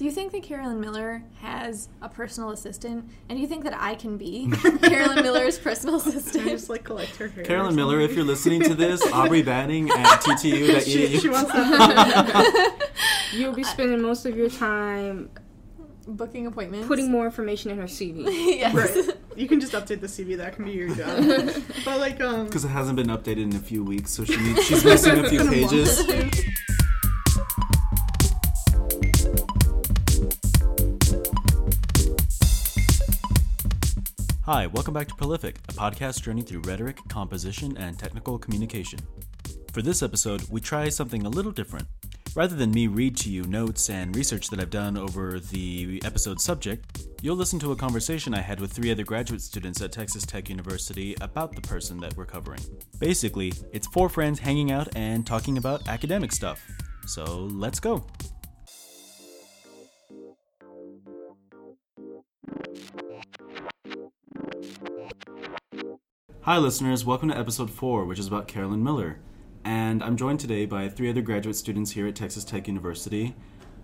Do you think that Carolyn Miller has a personal assistant? And do you think that I can be Carolyn Miller's personal I assistant? just like collect her hair. Carolyn Miller, if you're listening to this, Aubrey Banning at TTU. she, she wants that. You'll be spending most of your time Booking appointments? putting more information in her CV. yes. right. You can just update the CV. That can be your job. but like, um, Because it hasn't been updated in a few weeks, so she needs, she's missing a few Been a pages. Hi, welcome back to Prolific, a podcast journey through rhetoric, composition, and technical communication. For this episode, we try something a little different. Rather than me read to you notes and research that I've done over the episode subject, you'll listen to a conversation I had with three other graduate students at Texas Tech University about the person that we're covering. Basically, it's four friends hanging out and talking about academic stuff. So let's go. Hi, listeners. Welcome to episode four, which is about Carolyn Miller. And I'm joined today by three other graduate students here at Texas Tech University.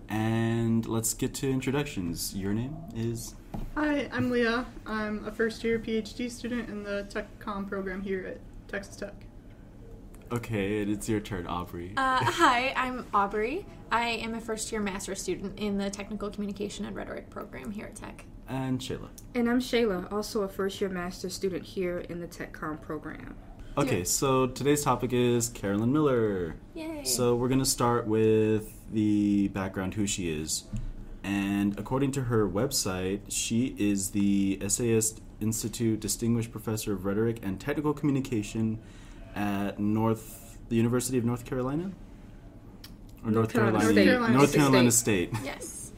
And let's get to introductions. Your name is? hi, I'm Leah. I'm a first year PhD student in the Tech Com program here at Texas Tech. Okay, and it's your turn, Aubrey. Uh, hi, I'm Aubrey. I am a first year master's student in the Technical Communication and Rhetoric program here at Tech. And Shayla. And I'm Shayla, also a first year master's student here in the TechCom program. Okay, so today's topic is Carolyn Miller. Yay. So we're going to start with the background who she is. And according to her website, she is the SAS Institute Distinguished Professor of Rhetoric and Technical Communication at North the University of North Carolina? Or North, North Carolina Carolina, State. North North Carolina State. yes.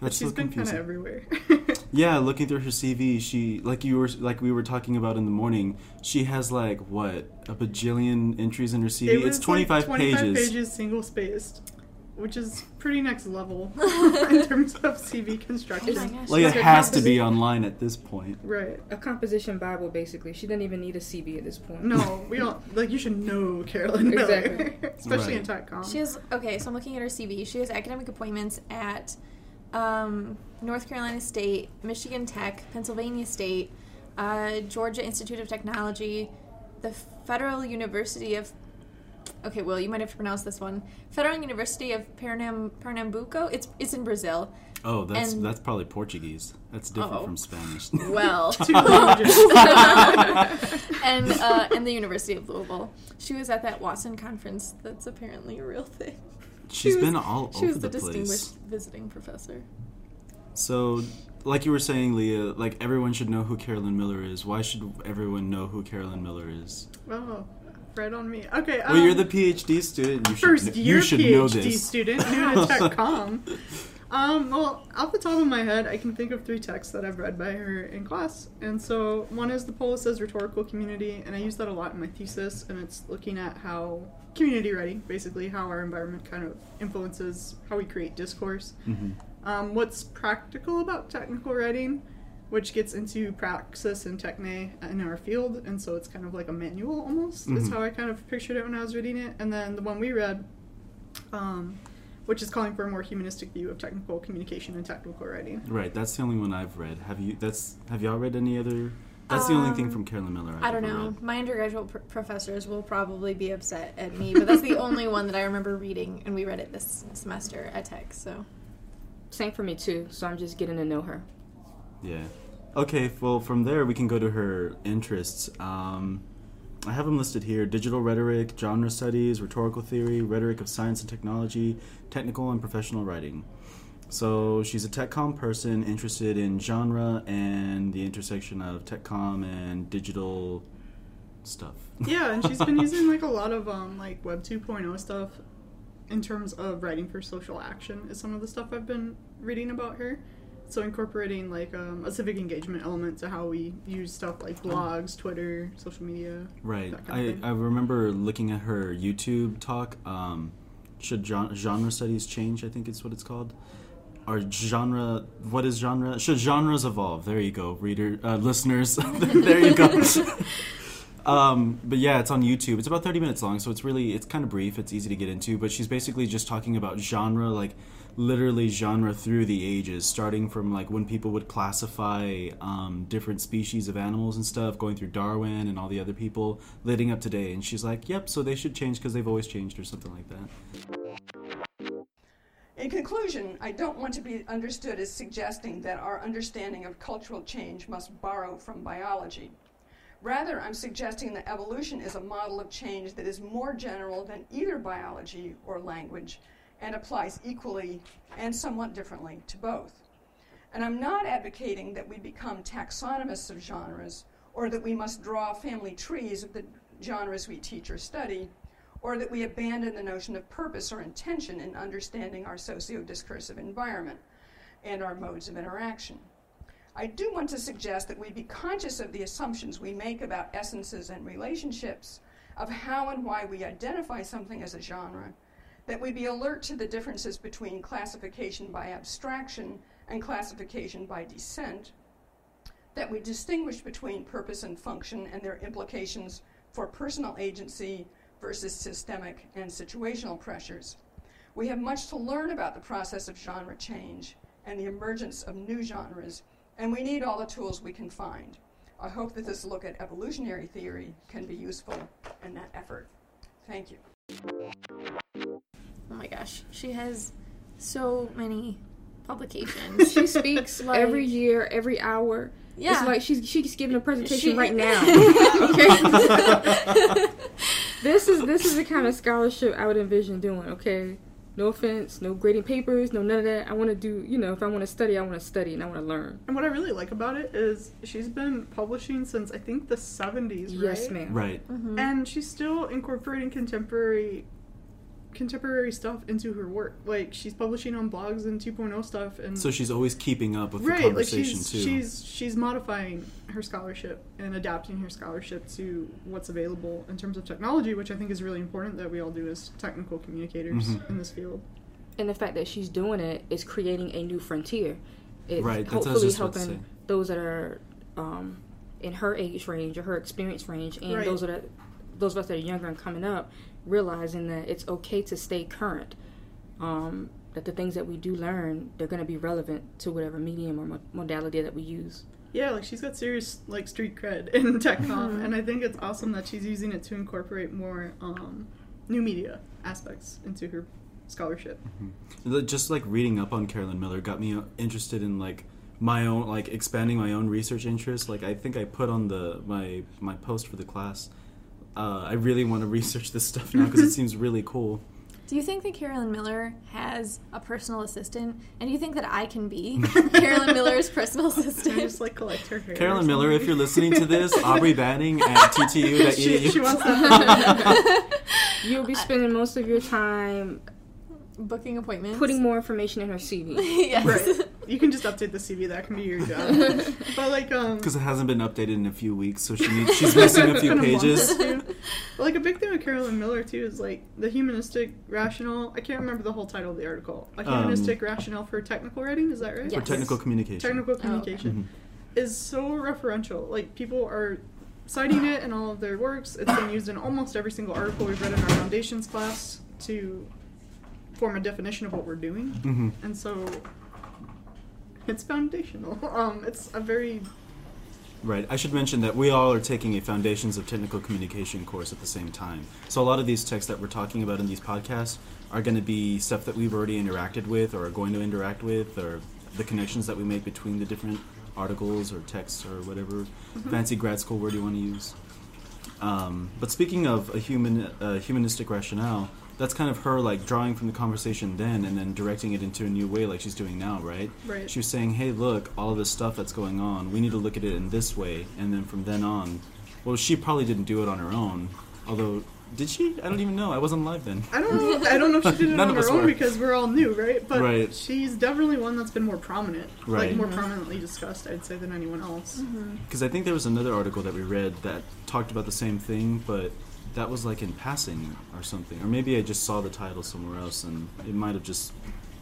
That's She's so been kind of everywhere. Yeah, looking through her CV, she like you were like we were talking about in the morning. She has like what a bajillion entries in her CV. It it's twenty five like 25 pages. single spaced, which is pretty next level in terms of CV construction. Oh. Like it has to be online at this point. Right. A composition Bible, basically. She doesn't even need a CV at this point. No, we all like you should know Carolyn Miller, Exactly. especially in tech TechCom. She has okay, so I'm looking at her CV. She has academic appointments at um, North Carolina State, Michigan Tech, Pennsylvania State, uh, Georgia Institute of Technology, the Federal University of. Okay, well, you might have to pronounce this one. Federal University of Pernam- Pernambuco. It's it's in Brazil. Oh, that's And- that's probably Portuguese. That's different Uh-oh. from Spanish. Well, and uh, and the University of Louisville. She was at that Watson conference. That's apparently a real thing. She's She was- been all She over was the, the, place. distinguished visiting professor. So, like you were saying, Leah, like everyone should know who Carolyn Miller is. Why should everyone know who Carolyn Miller is? oh, right on me. Okay. Um, well, you're the PhD student. You should, first kn- year you should PhD know this. student TechCom. Um, well, off the top of my head, I can think of three texts that I've read by her in class. And so one is the Polis as Rhetorical Community, and I use that a lot in my thesis, and it's looking at how community writing, basically how our environment kind of influences how we create discourse. Mhm. Um, what's practical about technical writing, which gets into praxis and techne in our field, and so it's kind of like a manual almost, is Mhm. how I kind of pictured it when I was reading it. And then the one we read, um, which is calling for a more humanistic view of technical communication and technical writing. Right, that's the only one I've read. Have you? That's have y'all read any other? That's the only thing Um, from Carolyn Miller. I've I don't know. read. My undergraduate pr- professors will probably be upset at me, but that's the only one that I remember reading, and we read it this semester at Tech. So Same for me, too, so I'm just getting to know her. Yeah. Okay. Well, from there we can go to her interests. Um, I have them listed here: digital rhetoric, genre studies, rhetorical theory, rhetoric of science and technology, technical and professional writing. So she's a TechCom person interested in genre and the intersection of TechCom and digital stuff. Yeah, and she's been using like a lot of um, like Web 2.0 stuff in terms of writing for social action is some of the stuff I've been reading about her. So incorporating like um, a civic engagement element to how we use stuff like blogs, Twitter, social media. Right. I. I remember looking at her YouTube talk. Um, should genre studies change? I think it's what it's called. Or genre? What is genre? Should genres evolve? There you go, reader, uh, listeners. there you go. Um, but yeah, it's on YouTube. It's about 30 minutes long, so it's really it's kind of brief. It's easy to get into, but she's basically just talking about genre, like literally genre through the ages, starting from like when people would classify um, different species of animals and stuff, going through Darwin and all the other people, leading up today. And she's like, "Yep, so they should change because they've always changed or something like that." In conclusion, I don't want to be understood as suggesting that our understanding of cultural change must borrow from biology. Rather, I'm suggesting that evolution is a model of change that is more general than either biology or language and applies equally and somewhat differently to both. And I'm not advocating that we become taxonomists of genres or that we must draw family trees of the genres we teach or study, or that we abandon the notion of purpose or intention in understanding our socio discursive environment and our modes of interaction. I do want to suggest that we be conscious of the assumptions we make about essences and relationships, of how and why we identify something as a genre, that we be alert to the differences between classification by abstraction and classification by descent, that we distinguish between purpose and function and their implications for personal agency versus systemic and situational pressures. We have much to learn about the process of genre change and the emergence of new genres and we need all the tools we can find. I hope that this look at evolutionary theory can be useful in that effort. Thank you. Oh my gosh, she has so many publications. She speaks Like- every year, every hour. Yeah. It's like she's she's giving a presentation She- right now. okay. this is this is the kind of scholarship I would envision doing. Okay. No offense, no grading papers, no none of that. I want to do, you know, if I want to study, I want to study and I want to learn. And what I really like about it is she's been publishing since I think the 70s, right? Yes, ma'am. Right. Mm-hmm. And she's still incorporating contemporary contemporary stuff into her work. Like she's publishing on blogs and 2.0 stuff and So she's always keeping up with the right, like conversation she's too. she's she's modifying her scholarship and adapting her scholarship to what's available in terms of technology, which I think is really important that we all do as technical communicators Mhm. in this field. And the fact that she's doing it is creating a new frontier. It's Right, that's what I was hopefully just helping those that are um, in her age range or her experience range, and Right. those that are, those of us that are younger and coming up, realizing that it's okay to stay current. Um, that the things that we do learn, they're going to be relevant to whatever medium or mo- modality that we use. Yeah, like she's got serious like street cred in TechCom, Mhm. and I think it's awesome that she's using it to incorporate more um, new media aspects into her scholarship. The- just like reading up on Carolyn Miller got me uh, interested in like my own like expanding my own research interests like i think i put on the my my post for the class uh, i really want to research this stuff now because it seems really cool Do you think that Carolyn Miller has a personal assistant? And do you think that I can be Carolyn Miller's personal And assistant? just like collect her hair. carolyn miller if you're listening to this aubrey banning at ttu she, she wants that. You'll be spending most of your time Booking appointments. putting more information in her CV. yes. right. You can just update the CV. That can be your job. but like um. because it hasn't been updated in a few weeks so she needs she's missing a few pages or. But, like a big thing with Carolyn Miller too is like the humanistic rationale. I can't remember the whole title of the article. A Um, humanistic rationale for technical writing. Is that right? for technical communication Technical Oh, okay. communication is so referential. Like people are citing it in all of their works. It's been used in almost every single article we've read in our foundations class to form a definition of what we're doing. hmm And so it's foundational. Um, it's a very Right. I should mention that we all are taking a Foundations of Technical Communication course at the same time. So a lot of these texts that we're talking about in these podcasts are going to be stuff that we've already interacted with or are going to interact with or the connections that we make between the different articles or texts or whatever fancy grad school word you want to use. Um, but speaking of a human uh, humanistic rationale, that's kind of her like drawing from the conversation then and then directing it into a new way like she's doing now, right? Right. She was saying, "Hey, look, all of this stuff that's going on. We need to look at it in this way." And then from then on, well, she probably didn't do it on her own. Although, did she? I don't even know. I wasn't live then. I don't know. I don't know if she did it on her own were. because we're all new, right? But Right. she's definitely one that's been more prominent, Right. like more mm-hmm. prominently discussed, I'd say, than anyone else. Mm-hmm. Because I think there was another article that we read that talked about the same thing, but that was like in passing or something. Or maybe I just saw the title somewhere else, and it might have just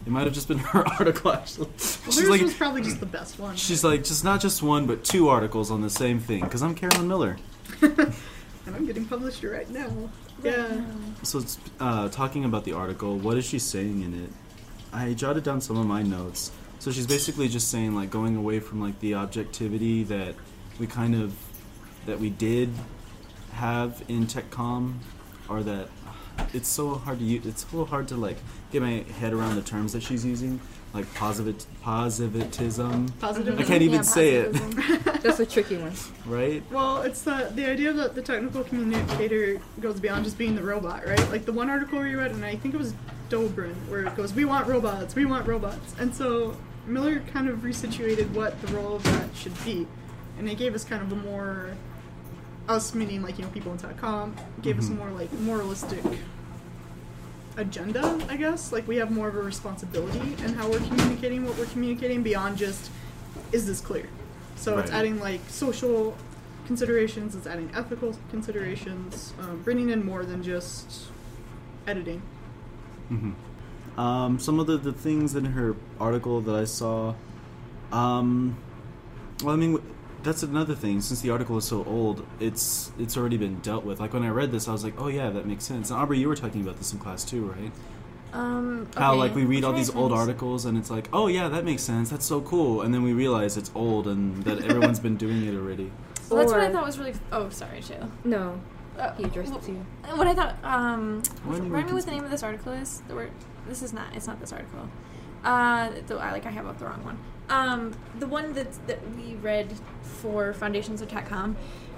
it might have just been her article actually. Well, she's hers like was probably just the best one. she's like just not just one but two articles on the same thing because I'm Carolyn Miller. and I'm getting published right now. Yeah. So, it's, uh, talking about the article, what is she saying in it? I jotted down some of my notes. So she's basically just saying like going away from like the objectivity that we kind of that we did have in TechCom, are that it's so hard to use. It's so hard to like get my head around the terms that she's using, like posit positivism. Positive. I can't even Yeah, say it. That's a tricky one. right? Well, it's the the idea that the technical communicator goes beyond just being the robot, right? Like the one article we read, and I think it was Dobrin, where it goes, "We want robots, we want robots," and so Miller kind of resituated what the role of that should be, and it gave us kind of a more us meaning like you know people in TechCom gave us a Mhm. more like moralistic agenda, I guess. Like we have more of a responsibility in how we're communicating what we're communicating beyond just is this clear? So it's adding like social considerations, it's adding ethical considerations, um, bringing in more than just editing. hmm Um, some of the, the things in her article that I saw, um, well, I mean, w- that's another thing. Since the article is so old, it's it's already been dealt with. Like when I read this, I was like, oh yeah, that makes sense. And Aubrey, you were talking about this in class too, right? Um, How like we read which all these is old articles and it's like, oh yeah, that makes sense. That's so cool. And then we realize it's old and that everyone's been doing it already. Well, that's what I thought was really. Oh, sorry, Shayla. No, Uh, he addressed wh- it to you. What I thought, um, When remind me were what the name of this article is. The word. This is not. It's not this article. Uh, the, I like I have up the wrong one. Um, the one that that we read for Foundations of TechCom.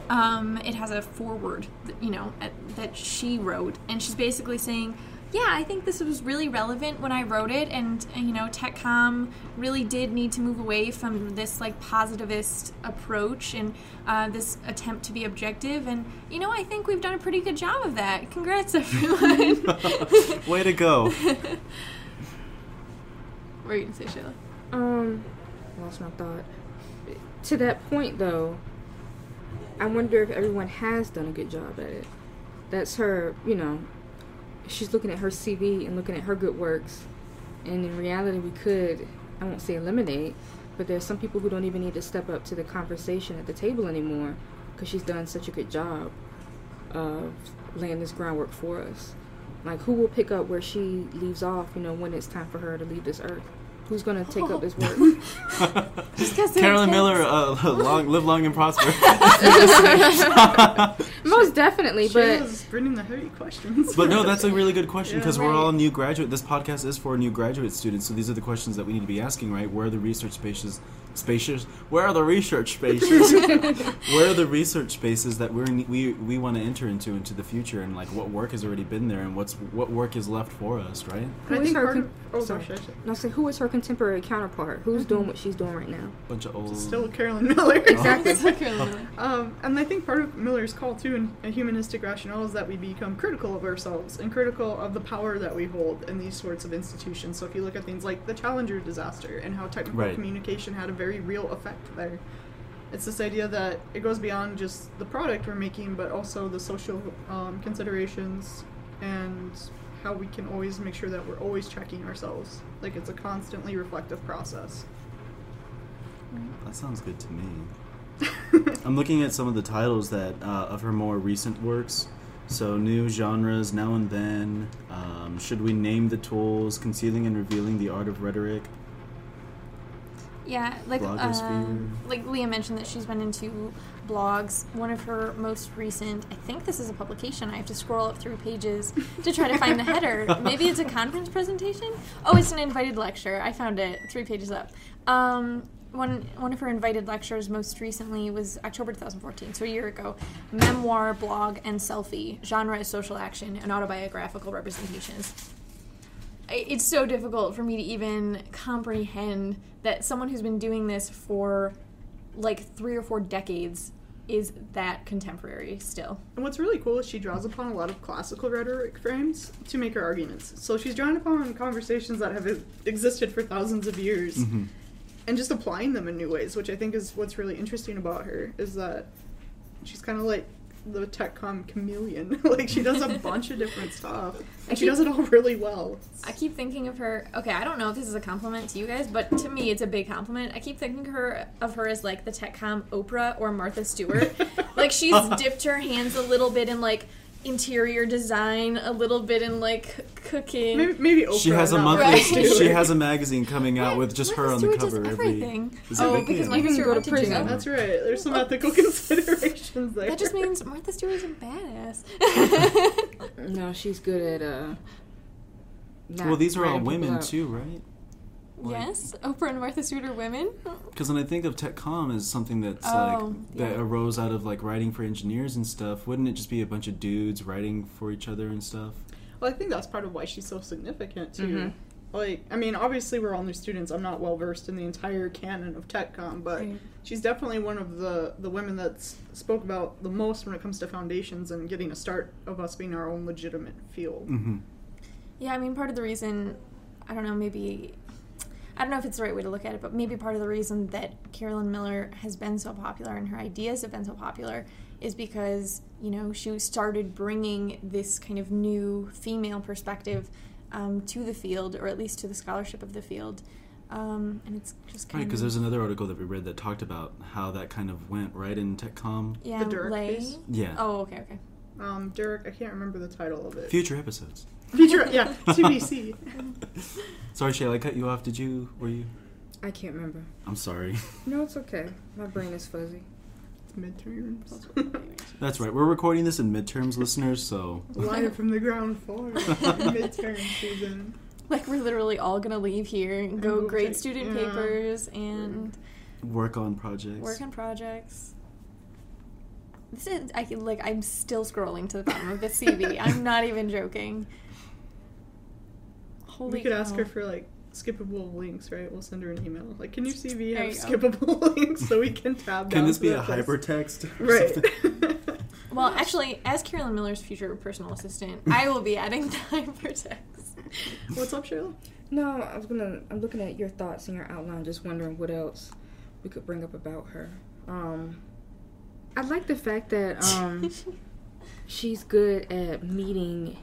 Um, it has a foreword, that, you know, at, that she wrote, and she's basically saying, "Yeah, I think this was really relevant when I wrote it, and uh, you know, TechCom really did need to move away from this like positivist approach and uh, this attempt to be objective, and you know, I think we've done a pretty good job of that. Congrats, everyone." Way to go. What are you gonna say, Shayla? Um, lost my thought. To that point, though, I wonder if everyone has done a good job at it. That's her, you know, she's looking at her CV and looking at her good works. And in reality, we could, I won't say eliminate, but there's some people who don't even need to step up to the conversation at the table anymore because she's done such a good job of laying this groundwork for us. Like, who will pick up where she leaves off, you know, when it's time for her to leave this earth? Who's going to take up this work? Just 'cause they're Carolyn kids. Miller, uh, long, live long and prosper. Most definitely, but Shayla's bringing the heavy questions. But no, that's a really good question Yeah. because we're all new graduate. This podcast is for new graduate students, so these are the questions that we need to be asking, right? Where are the research spaces? Spaces? Where are the research spaces? Where are the research spaces that we're we we want to enter into into the future, and like what work has already been there, and what's what work is left for us, right? And Who I think her con- oh, sorry. sorry, sorry. no, say who is her contemporary counterpart? Who's doing what she's doing right now? Bunch of old. Still Carolyn Miller. Exactly. Carolyn Miller. Um, and I think part of Miller's call too in a humanistic rationale is that we become critical of ourselves and critical of the power that we hold in these sorts of institutions. So if you look at things like the Challenger disaster and how technical Right. communication had a very real effect there, it's this idea that it goes beyond just the product we're making, but also the social um, considerations and how we can always make sure that we're always checking ourselves. Like it's a constantly reflective process. That sounds good to me. I'm looking at some of the titles that uh, of her more recent works. So new genres, now and then. Um, should we name the tools? Concealing and revealing the art of rhetoric. Yeah, like Blogosphere. um, like Leah mentioned that she's been into blogs. One of her most recent, I think this is a publication. I have to scroll up through pages to try to find the header. Maybe it's a conference presentation. Oh, it's an invited lecture. I found it three pages up. Um, one one of her invited lectures most recently was October 2014, so a year ago. Memoir, blog, and selfie. Genre is social action and autobiographical representations it's so difficult for me to even comprehend that someone who's been doing this for like three or four decades is that contemporary still. And what's really cool is she draws upon a lot of classical rhetoric frames to make her arguments. So she's drawing upon conversations that have e- existed for thousands of years Mm-hmm. and just applying them in new ways, which I think is what's really interesting about her is that she's kind of like the TechCom chameleon. like she does a bunch of different stuff, and she does it all really well. I keep thinking of her. Okay, I don't know if this is a compliment to you guys, but to me, it's a big compliment. I keep thinking her of her as like the TechCom Oprah or Martha Stewart. like she's dipped her hands a little bit in like interior design, a little bit in like cooking. Maybe, maybe Oprah. She has a not monthly. Right. She has a magazine coming out with just her on the Stewart does cover every. everything. Is Oh, because Yeah. Martha Even Stewart go to went to prison. jail. That's right. There's some ethical considerations there. That just means Martha Stewart's a badass. No, she's good at uh. Well, these are all women too, right? Yes, Oprah and Martha Stewart are women. Because when I think of TechCom as something that's Oh, like that yeah. arose out of like writing for engineers and stuff, wouldn't it just be a bunch of dudes writing for each other and stuff? Well, I think that's part of why she's so significant too. Mhm. Like, I mean, obviously we're all new students. I'm not well versed in the entire canon of TechCom, but Right. she's definitely one of the the women that's spoke about the most when it comes to foundations and getting a start of us being our own legitimate field. Mm-hmm. Yeah, I mean, part of the reason, I don't know, maybe, I don't know if it's the right way to look at it, but maybe part of the reason that Carolyn Miller has been so popular and her ideas have been so popular is because, you know, she started bringing this kind of new female perspective um, to the field, or at least to the scholarship of the field. Um, and it's just kind Right, because there's another article that we read that talked about how that kind of went right in TechCom. yeah, The Dirk Lay. piece? Yeah. Oh, okay, okay. Um, Derek, I can't remember the title of it. Future episodes. Future, yeah, TBC. Sorry, Shayla, I cut you off. Did you? Were you? I can't remember. I'm sorry. No, it's okay. My brain is fuzzy. It's midterms. That's right. We're recording this in midterms, listeners. So Live from the ground floor. Midterm season. Like, we're literally all gonna leave here and go go grade take- student yeah. papers and. work on projects. work on projects. This is I can like I'm still scrolling to the bottom of the CV. I'm not even joking. Holy we could cow. ask her for like skippable links, right? We'll send her an email. Like, can your CV There have you skippable links so we can tab Can down this be a that hypertext? or? Right. Well, actually, as Carolyn Miller's future personal assistant, I will be adding the hypertext. What's up, Shayla? No, I was gonna. I'm looking at your thoughts in your outline, just wondering what else we could bring up about her. Um, I like the fact that um, she's good at meeting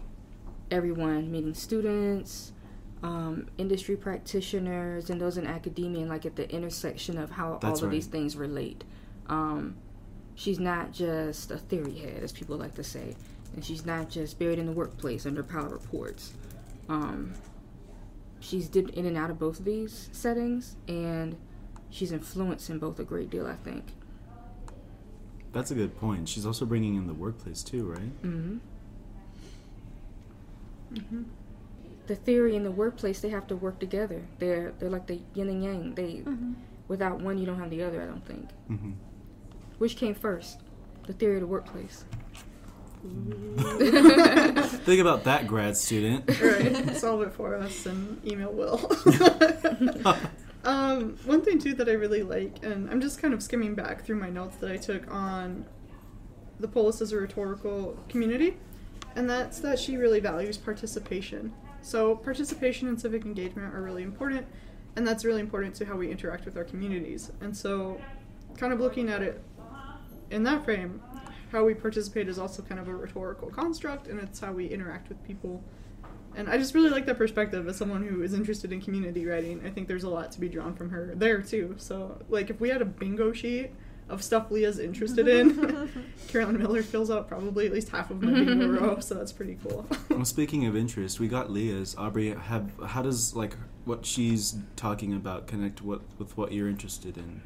everyone, meeting students, um, industry practitioners, and those in academia, and like at the intersection of how That's all of right. these things relate. Um, she's not just a theory head, as people like to say, and she's not just buried in the workplace under power reports. Um, she's dipped in and out of both of these settings, and she's influencing both a great deal, I think. That's a good point. She's also bringing in the workplace too, right? Mm-hmm. Mm-hmm. The theory and the workplace, they have to work together. They're they're like the yin and yang. They Mm-hmm. without one, you don't have the other. I don't think. Mm-hmm. Which came first, the theory or the workplace? Think about that, grad student. right. Solve it for us and email Will. um, one thing too that I really like, and I'm just kind of skimming back through my notes that I took on the polis as a rhetorical community, and that's that she really values participation. So participation and civic engagement are really important, and that's really important to how we interact with our communities. And so, kind of looking at it in that frame, how we participate is also kind of a rhetorical construct, and it's how we interact with people. And I just really like that perspective as someone who is interested in community writing. I think there's a lot to be drawn from her there too. So, like, if we had a bingo sheet of stuff Leah's interested in, Carolyn Miller fills out probably at least half of my bingo row. So that's pretty cool. Well, speaking of interest, we got Leah's. Aubrey, have how does like what she's talking about connect what with what you're interested in?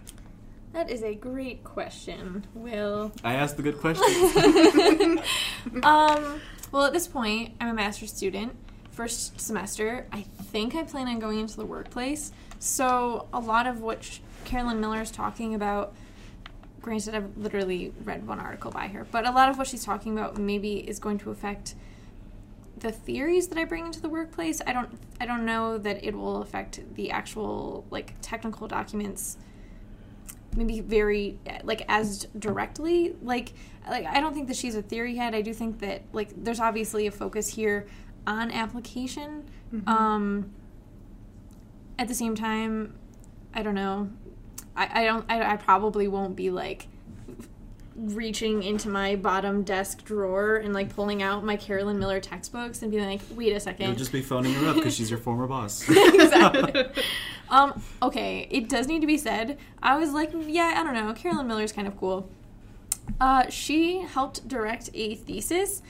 That is a great question, Will. I asked the good question. um, well, at this point, I'm a master's student, first semester. I think I plan on going into the workplace. So, a lot of what Carolyn Miller is talking about, granted, I've literally read one article by her, but a lot of what she's talking about maybe is going to affect the theories that I bring into the workplace. I don't, I don't know that it will affect the actual like technical documents maybe very like as directly like like I don't think that she's a theory head. I do think that like there's obviously a focus here on application. Um at the same time, I don't know. I, I don't I, I probably won't be like reaching into my bottom desk drawer and like pulling out my Carolyn Miller textbooks and being like, wait a second. You'll just be phoning her up because she's your former boss. exactly. um, okay, it does need to be said. I was like, yeah, I don't know. Carolyn Miller's kind of cool. Uh, she helped direct a thesis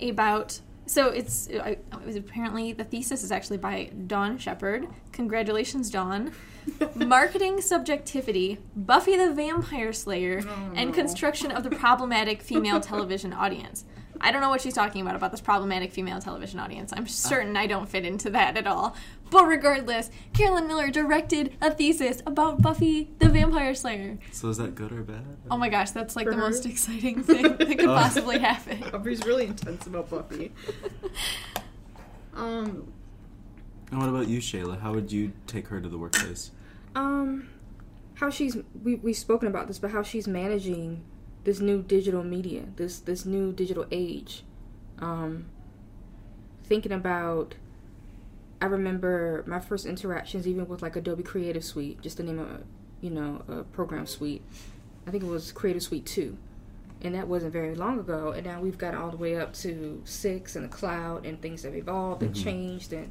about. So it's I- it was apparently the thesis is actually by Dawn Shepard. Congratulations, Dawn. Marketing subjectivity, Buffy the Vampire Slayer, Oh, and no. construction of the problematic female television audience. I don't know what she's talking about about this problematic female television audience. I'm certain I don't fit into that at all. But regardless, Carolyn Miller directed a thesis about Buffy the Vampire Slayer. so is that good or bad? Oh my gosh, that's like For the her? most exciting thing that could Oh. possibly happen. Buffy's really intense about Buffy. Um, And what about you, Shayla? How would you take her to the workplace? Um, how she's we we've spoken about this, but how she's managing this new digital media, this this new digital age. Um, thinking about, I remember my first interactions even with like Adobe Creative Suite, just to name a you know a program suite. I think it was Creative Suite two, and that wasn't very long ago. And now we've got all the way up to six and the cloud, and things have evolved and Mhm. changed, and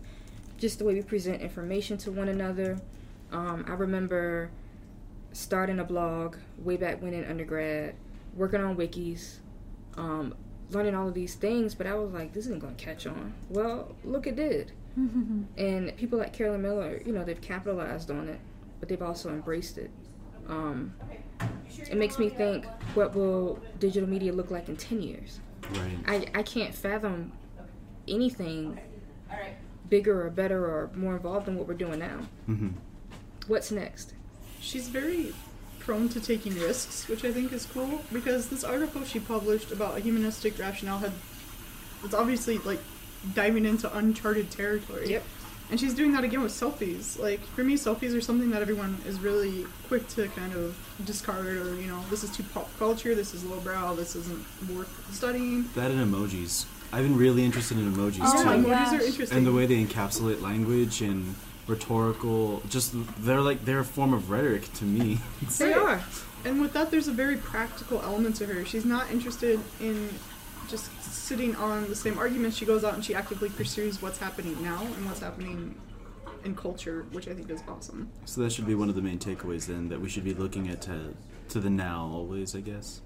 just the way we present information to one another. Um, I remember starting a blog way back when in undergrad, working on wikis, um, learning all of these things, but I was like, this isn't going to catch on. Well, look, it did. And people like Carolyn Miller, you know, they've capitalized on it, but they've also embraced it. Um, it makes me think, what will digital media look like in 10 years? Right. I, I can't fathom anything bigger or better or more involved than what we're doing now. hmm What's next? she's very prone to taking risks, which I think is cool because this article she published about a humanistic rationale had it's obviously like diving into uncharted territory. Yep. And she's doing that again with selfies. Like for me, selfies are something that everyone is really quick to kind of discard, or you know, this is too pop culture, this is lowbrow, this isn't worth studying. That and emojis. I've been really interested in emojis Oh too. emojis are interesting. and the way they encapsulate language and rhetorical just they're like they're a form of rhetoric to me They are. And with that, there's a very practical element to her. She's not interested in just sitting on the same argument, She goes out and she actively pursues what's happening now and what's happening in culture, which I think is awesome. so that should be one of the main takeaways then that we should be looking at to, to the now always i guess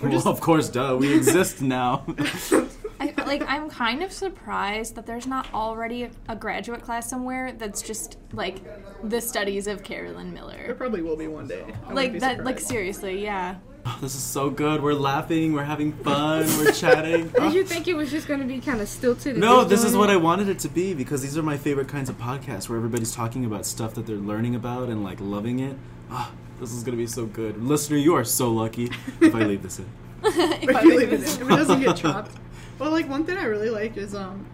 We're well just- of course duh we exist now I, like I'm kind of surprised that there's not already a, a graduate class somewhere that's just like the studies of Carolyn Miller. There probably will be one day. I Like be that like seriously, yeah. This is so good we're laughing we're having fun we're chatting Did you think it was just going to be kind of stilted? and No, this is doing what? I wanted it to be because these are my favorite kinds of podcasts where everybody's talking about stuff that they're learning about and like loving it. Ah, this is gonna be so good, listener. You are so lucky if I leave this in. If If I leave leave it this- in, if it doesn't get chopped. Well, like one thing I really like is um,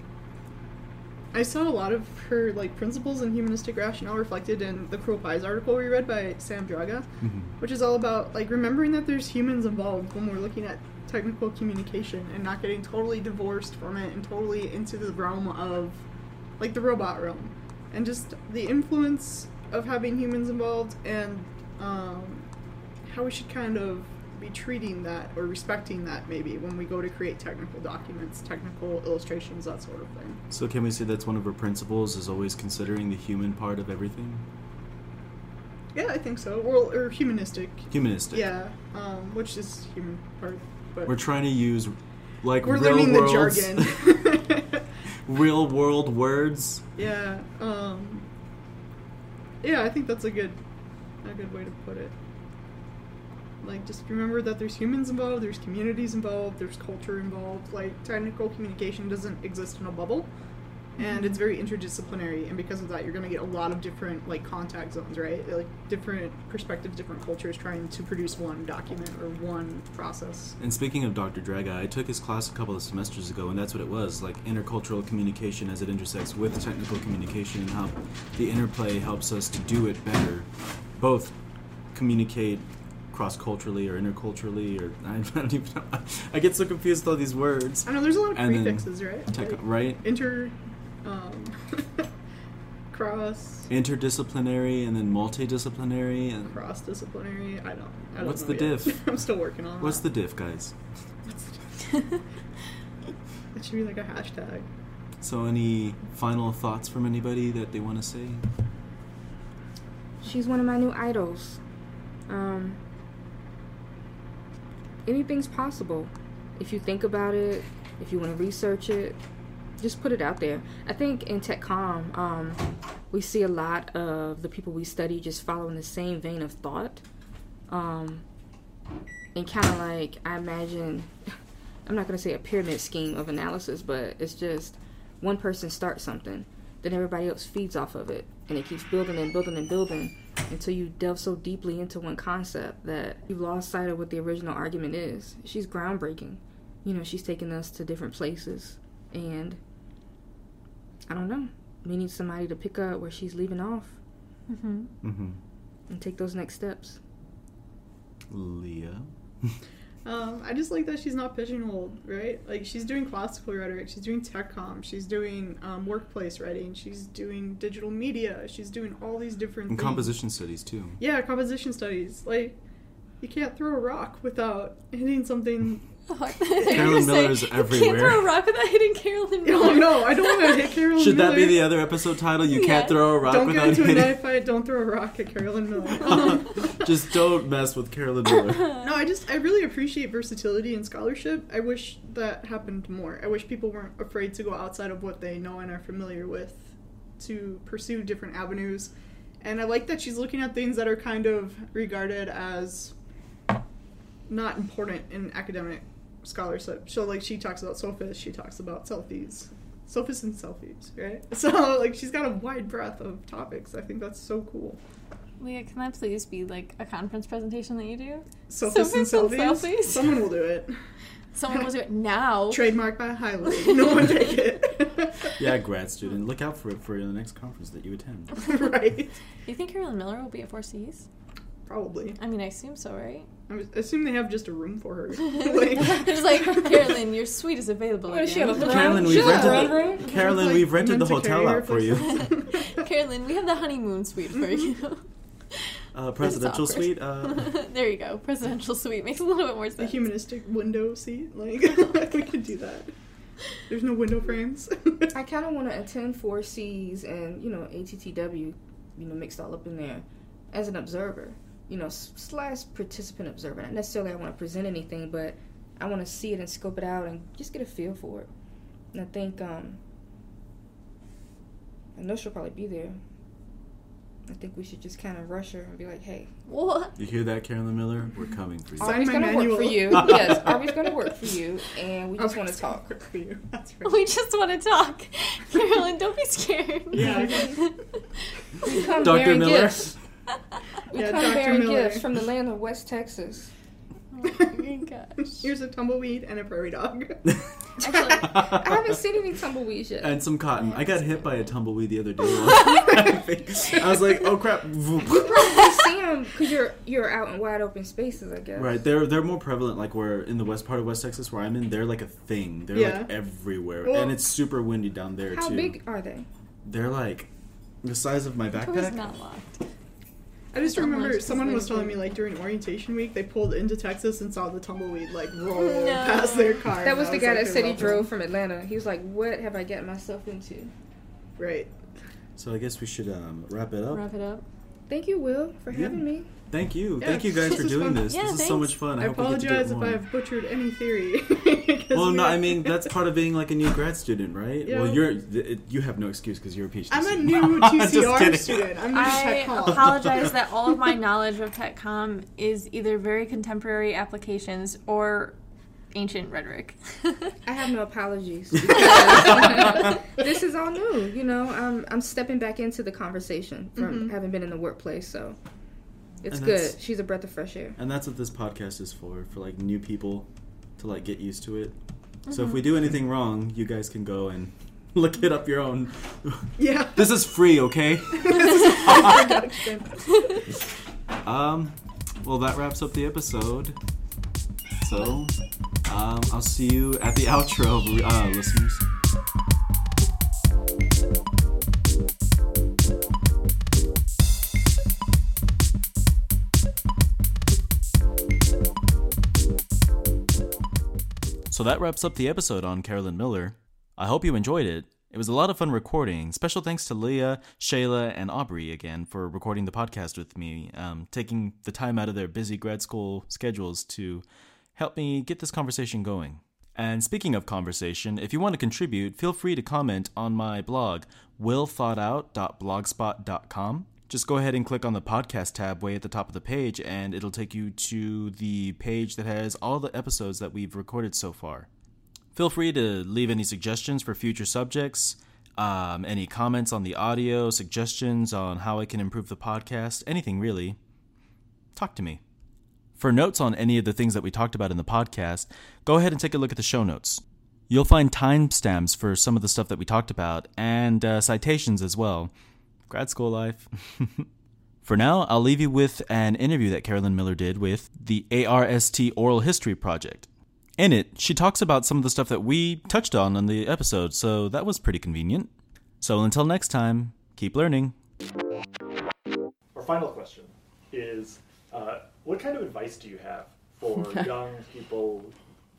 I saw a lot of her like principles and humanistic rationale reflected in the Cruel Pies article we read by Sam Dragga, Mhm. which is all about like remembering that there's humans involved when we're looking at technical communication and not getting totally divorced from it and totally into the realm of like the robot realm and just the influence of having humans involved and um, how we should kind of be treating that or respecting that maybe when we go to create technical documents, technical illustrations, that sort of thing. So can we say that's one of her principles is always considering the human part of everything? Yeah, I think so. Well, or humanistic. Humanistic. Yeah, um, which is human part, but We're trying to use like we're real learning the jargon. real world words. yeah, um, yeah, I think that's a good, a good way to put it. Like, just remember that there's humans involved, there's communities involved, there's culture involved. Like, technical communication doesn't exist in a bubble, and it's mm-hmm. very interdisciplinary. And because of that, you're going to get a lot of different like contact zones, right? Like different perspectives, different cultures trying to produce one document or one process. And speaking of Dr. Dragga, I took his class a couple of semesters ago, and that's what it was like intercultural communication as it intersects with technical communication and how the interplay helps us to do it better. Both communicate cross culturally or interculturally, or I don't even know. I get so confused with all these words. I know there's a lot of And prefixes, right? Tech, Like, right? inter um, cross interdisciplinary and then multidisciplinary and cross disciplinary. I don't. I don't What's know the yet. diff? I'm still working on. It. What's the diff, guys? It should be like a hashtag. So, any final thoughts from anybody that they want to say? She's one of my new idols. Um, anything's possible if you think about it. If you want to research it, just put it out there. I think in TechCom, um, we see a lot of the people we study just following the same vein of thought. Um, and kind of like, I imagine, I'm not going to say a pyramid scheme of analysis, but it's just one person starts something, then everybody else feeds off of it. And it keeps building and building and building until you delve so deeply into one concept that you've lost sight of what the original argument is. She's groundbreaking. You know, she's taking us to different places. And I don't know. We need somebody to pick up where she's leaving off Mm-hmm. Mm-hmm. and take those next steps. Leah. Um, I just like that she's not pigeonholed, right? Like she's doing classical rhetoric, she's doing tech com, she's doing um, workplace writing, she's doing digital media, she's doing all these different And things. composition studies, too. Yeah, composition studies. Like you can't throw a rock without hitting something. Carolyn Miller's You everywhere. can't throw a rock without hitting Carolyn oh, Miller. Oh no, I don't want to hit Carolyn Miller. Should that be the other episode title? You Yeah. can't throw a rock Don't get without into a hitting. knife fight. Don't throw a rock at Carolyn Miller. Just don't mess with Carolyn Miller. No, I just I really appreciate versatility and scholarship. I wish that happened more. I wish people weren't afraid to go outside of what they know and are familiar with to pursue different avenues. And I like that she's looking at things that are kind of regarded as not important in academic scholarship. So like she talks about sophists, she talks about selfies. Sophists and selfies, right? So like she's got a wide breadth of topics. I think that's so cool. Leah, can that please be like a conference presentation that you do? Sophists and Sophists and selfies. selfies. Someone will do it. Someone will do it now. Trademark by highlight. No one take it. yeah, grad student. Look out for it for the next conference that you attend. right. Do you think Carolyn Miller will be at Four Cs? Probably. I mean, I assume so, right? I assume they have just a room for her. They're like, just like, Carolyn, your suite is available. What, does she have a? Carolyn, we've She has a rented the- room? Carolyn, like, we've rented the hotel carry out for you. Carolyn, we have the honeymoon suite for you. Uh, presidential suite. Uh, there you go. Presidential suite makes a little bit more sense. the sense. humanistic window seat. Like, we could do that. There's no window frames. I kind of want to attend Four Cs and you know ATTW, you know mixed all up in there, as an observer, you know s- slash participant observer. Not necessarily I want to present anything, but I want to see it and scope it out and just get a feel for it. And I think um, I know she'll probably be there. I think we should just kind of rush her and be like, "Hey, What? you hear that, Carolyn Miller? We're coming for you. Sign Aubrey's gonna work for you. yes, Aubrey's gonna work for you, and we just want to talk." work for you. That's right. We just want to talk. Carolyn, don't be scared. Yeah. We come Dr. Miller? gifts. We Yeah, come bearing gifts from the land of West Texas. oh my gosh. Here's a tumbleweed and a prairie dog. Actually, I haven't seen any tumbleweeds yet. and some cotton. I got hit by a tumbleweed the other day. I was like, "Oh crap!" You probably see them because you're you're out in wide open spaces, I guess. Right, they're they're more prevalent. Like where in the west part of West Texas, where I'm in, they're like a thing. They're Yeah. like everywhere, Well- and it's super windy down there How too. How big are they? They're like the size of my door's backpack. not locked. I just So remember someone was telling me like during orientation week they pulled into Texas and saw the tumbleweed like roll No. past their car. That was I the guy like, that I said he drove from Atlanta. He was like, "What have I gotten myself into?" Right. So I guess we should um, wrap it up. Wrap it up. Thank you, Will, for Yeah. having me. Thank you, Yeah, thank you guys this for doing fun. this. Yeah, this is so much fun. I, I hope we get to do it apologize if more. I've butchered any theory. Well, we- no, I mean that's part of being like a new grad student, right? Yeah. Well, you're you have no excuse because you're a PhD. I'm a new TCR kidding. student. I'm new I tech apologize that all of my knowledge of TechCom is either very contemporary applications or ancient rhetoric. I have no apologies. this is all new. You know, I'm I'm stepping back into the conversation from Mhm. having been in the workplace, so it's And good. She's a breath of fresh air. And that's what this podcast is for, for like new people to like get used to it. So Mm-hmm. if we do anything wrong, you guys can go and look it up your own. Yeah. This is free, okay? this is a production. Um, well, that wraps up the episode. So, um, I'll see you at the outro, uh, listeners. So that wraps up the episode on Carolyn Miller. I hope you enjoyed it. It was a lot of fun recording. Special thanks to Leah, Shayla, and Aubrey again for recording the podcast with me, um, taking the time out of their busy grad school schedules to help me get this conversation going. And speaking of conversation, if you want to contribute, feel free to comment on my blog, willthoughtout.blogspot.com. Just go ahead and click on the podcast tab way at the top of the page, and it'll take you to the page that has all the episodes that we've recorded so far. Feel free to leave any suggestions for future subjects, um, any comments on the audio, suggestions on how I can improve the podcast, anything really. Talk to me. For notes on any of the things that we talked about in the podcast, go ahead and take a look at the show notes. You'll find timestamps for some of the stuff that we talked about and uh, citations as well. Grad school life. For now, I'll leave you with an interview that Carolyn Miller did with the ARST Oral History Project. In it, she talks about some of the stuff that we touched on in the episode, so that was pretty convenient. So until next time, keep learning. Our final question is uh, what kind of advice do you have for young people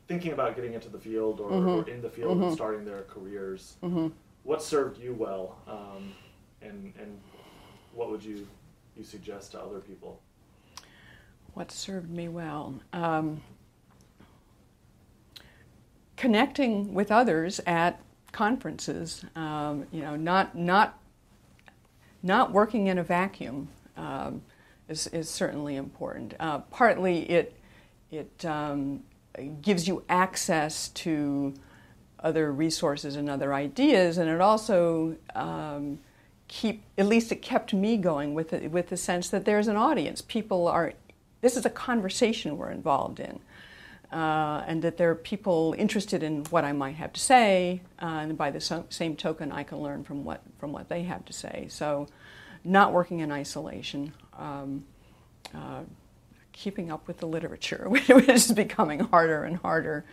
thinking about getting into the field or, or in the field and starting their careers? What served you well, um, and and what would you you suggest to other people? What served me well? Um, connecting with others at conferences, um, you know, not, not, not working in a vacuum um, is, is certainly important. Uh, partly it, it um, gives you access to other resources and other ideas, and it also um, keep at least it kept me going with the, with the sense that there's an audience. People are this is a conversation we're involved in, uh, and that there are people interested in what I might have to say, uh, and by the so, same token, I can learn from what from what they have to say. So, not working in isolation. Um, uh, keeping up with the literature, which is becoming harder and harder.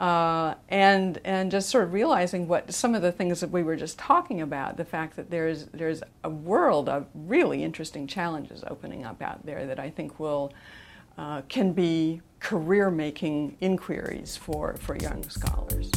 Uh, and and just sort of realizing what some of the things that we were just talking about, the fact that there's there's a world of really interesting challenges opening up out there that I think will uh, can be career making inquiries for for young scholars.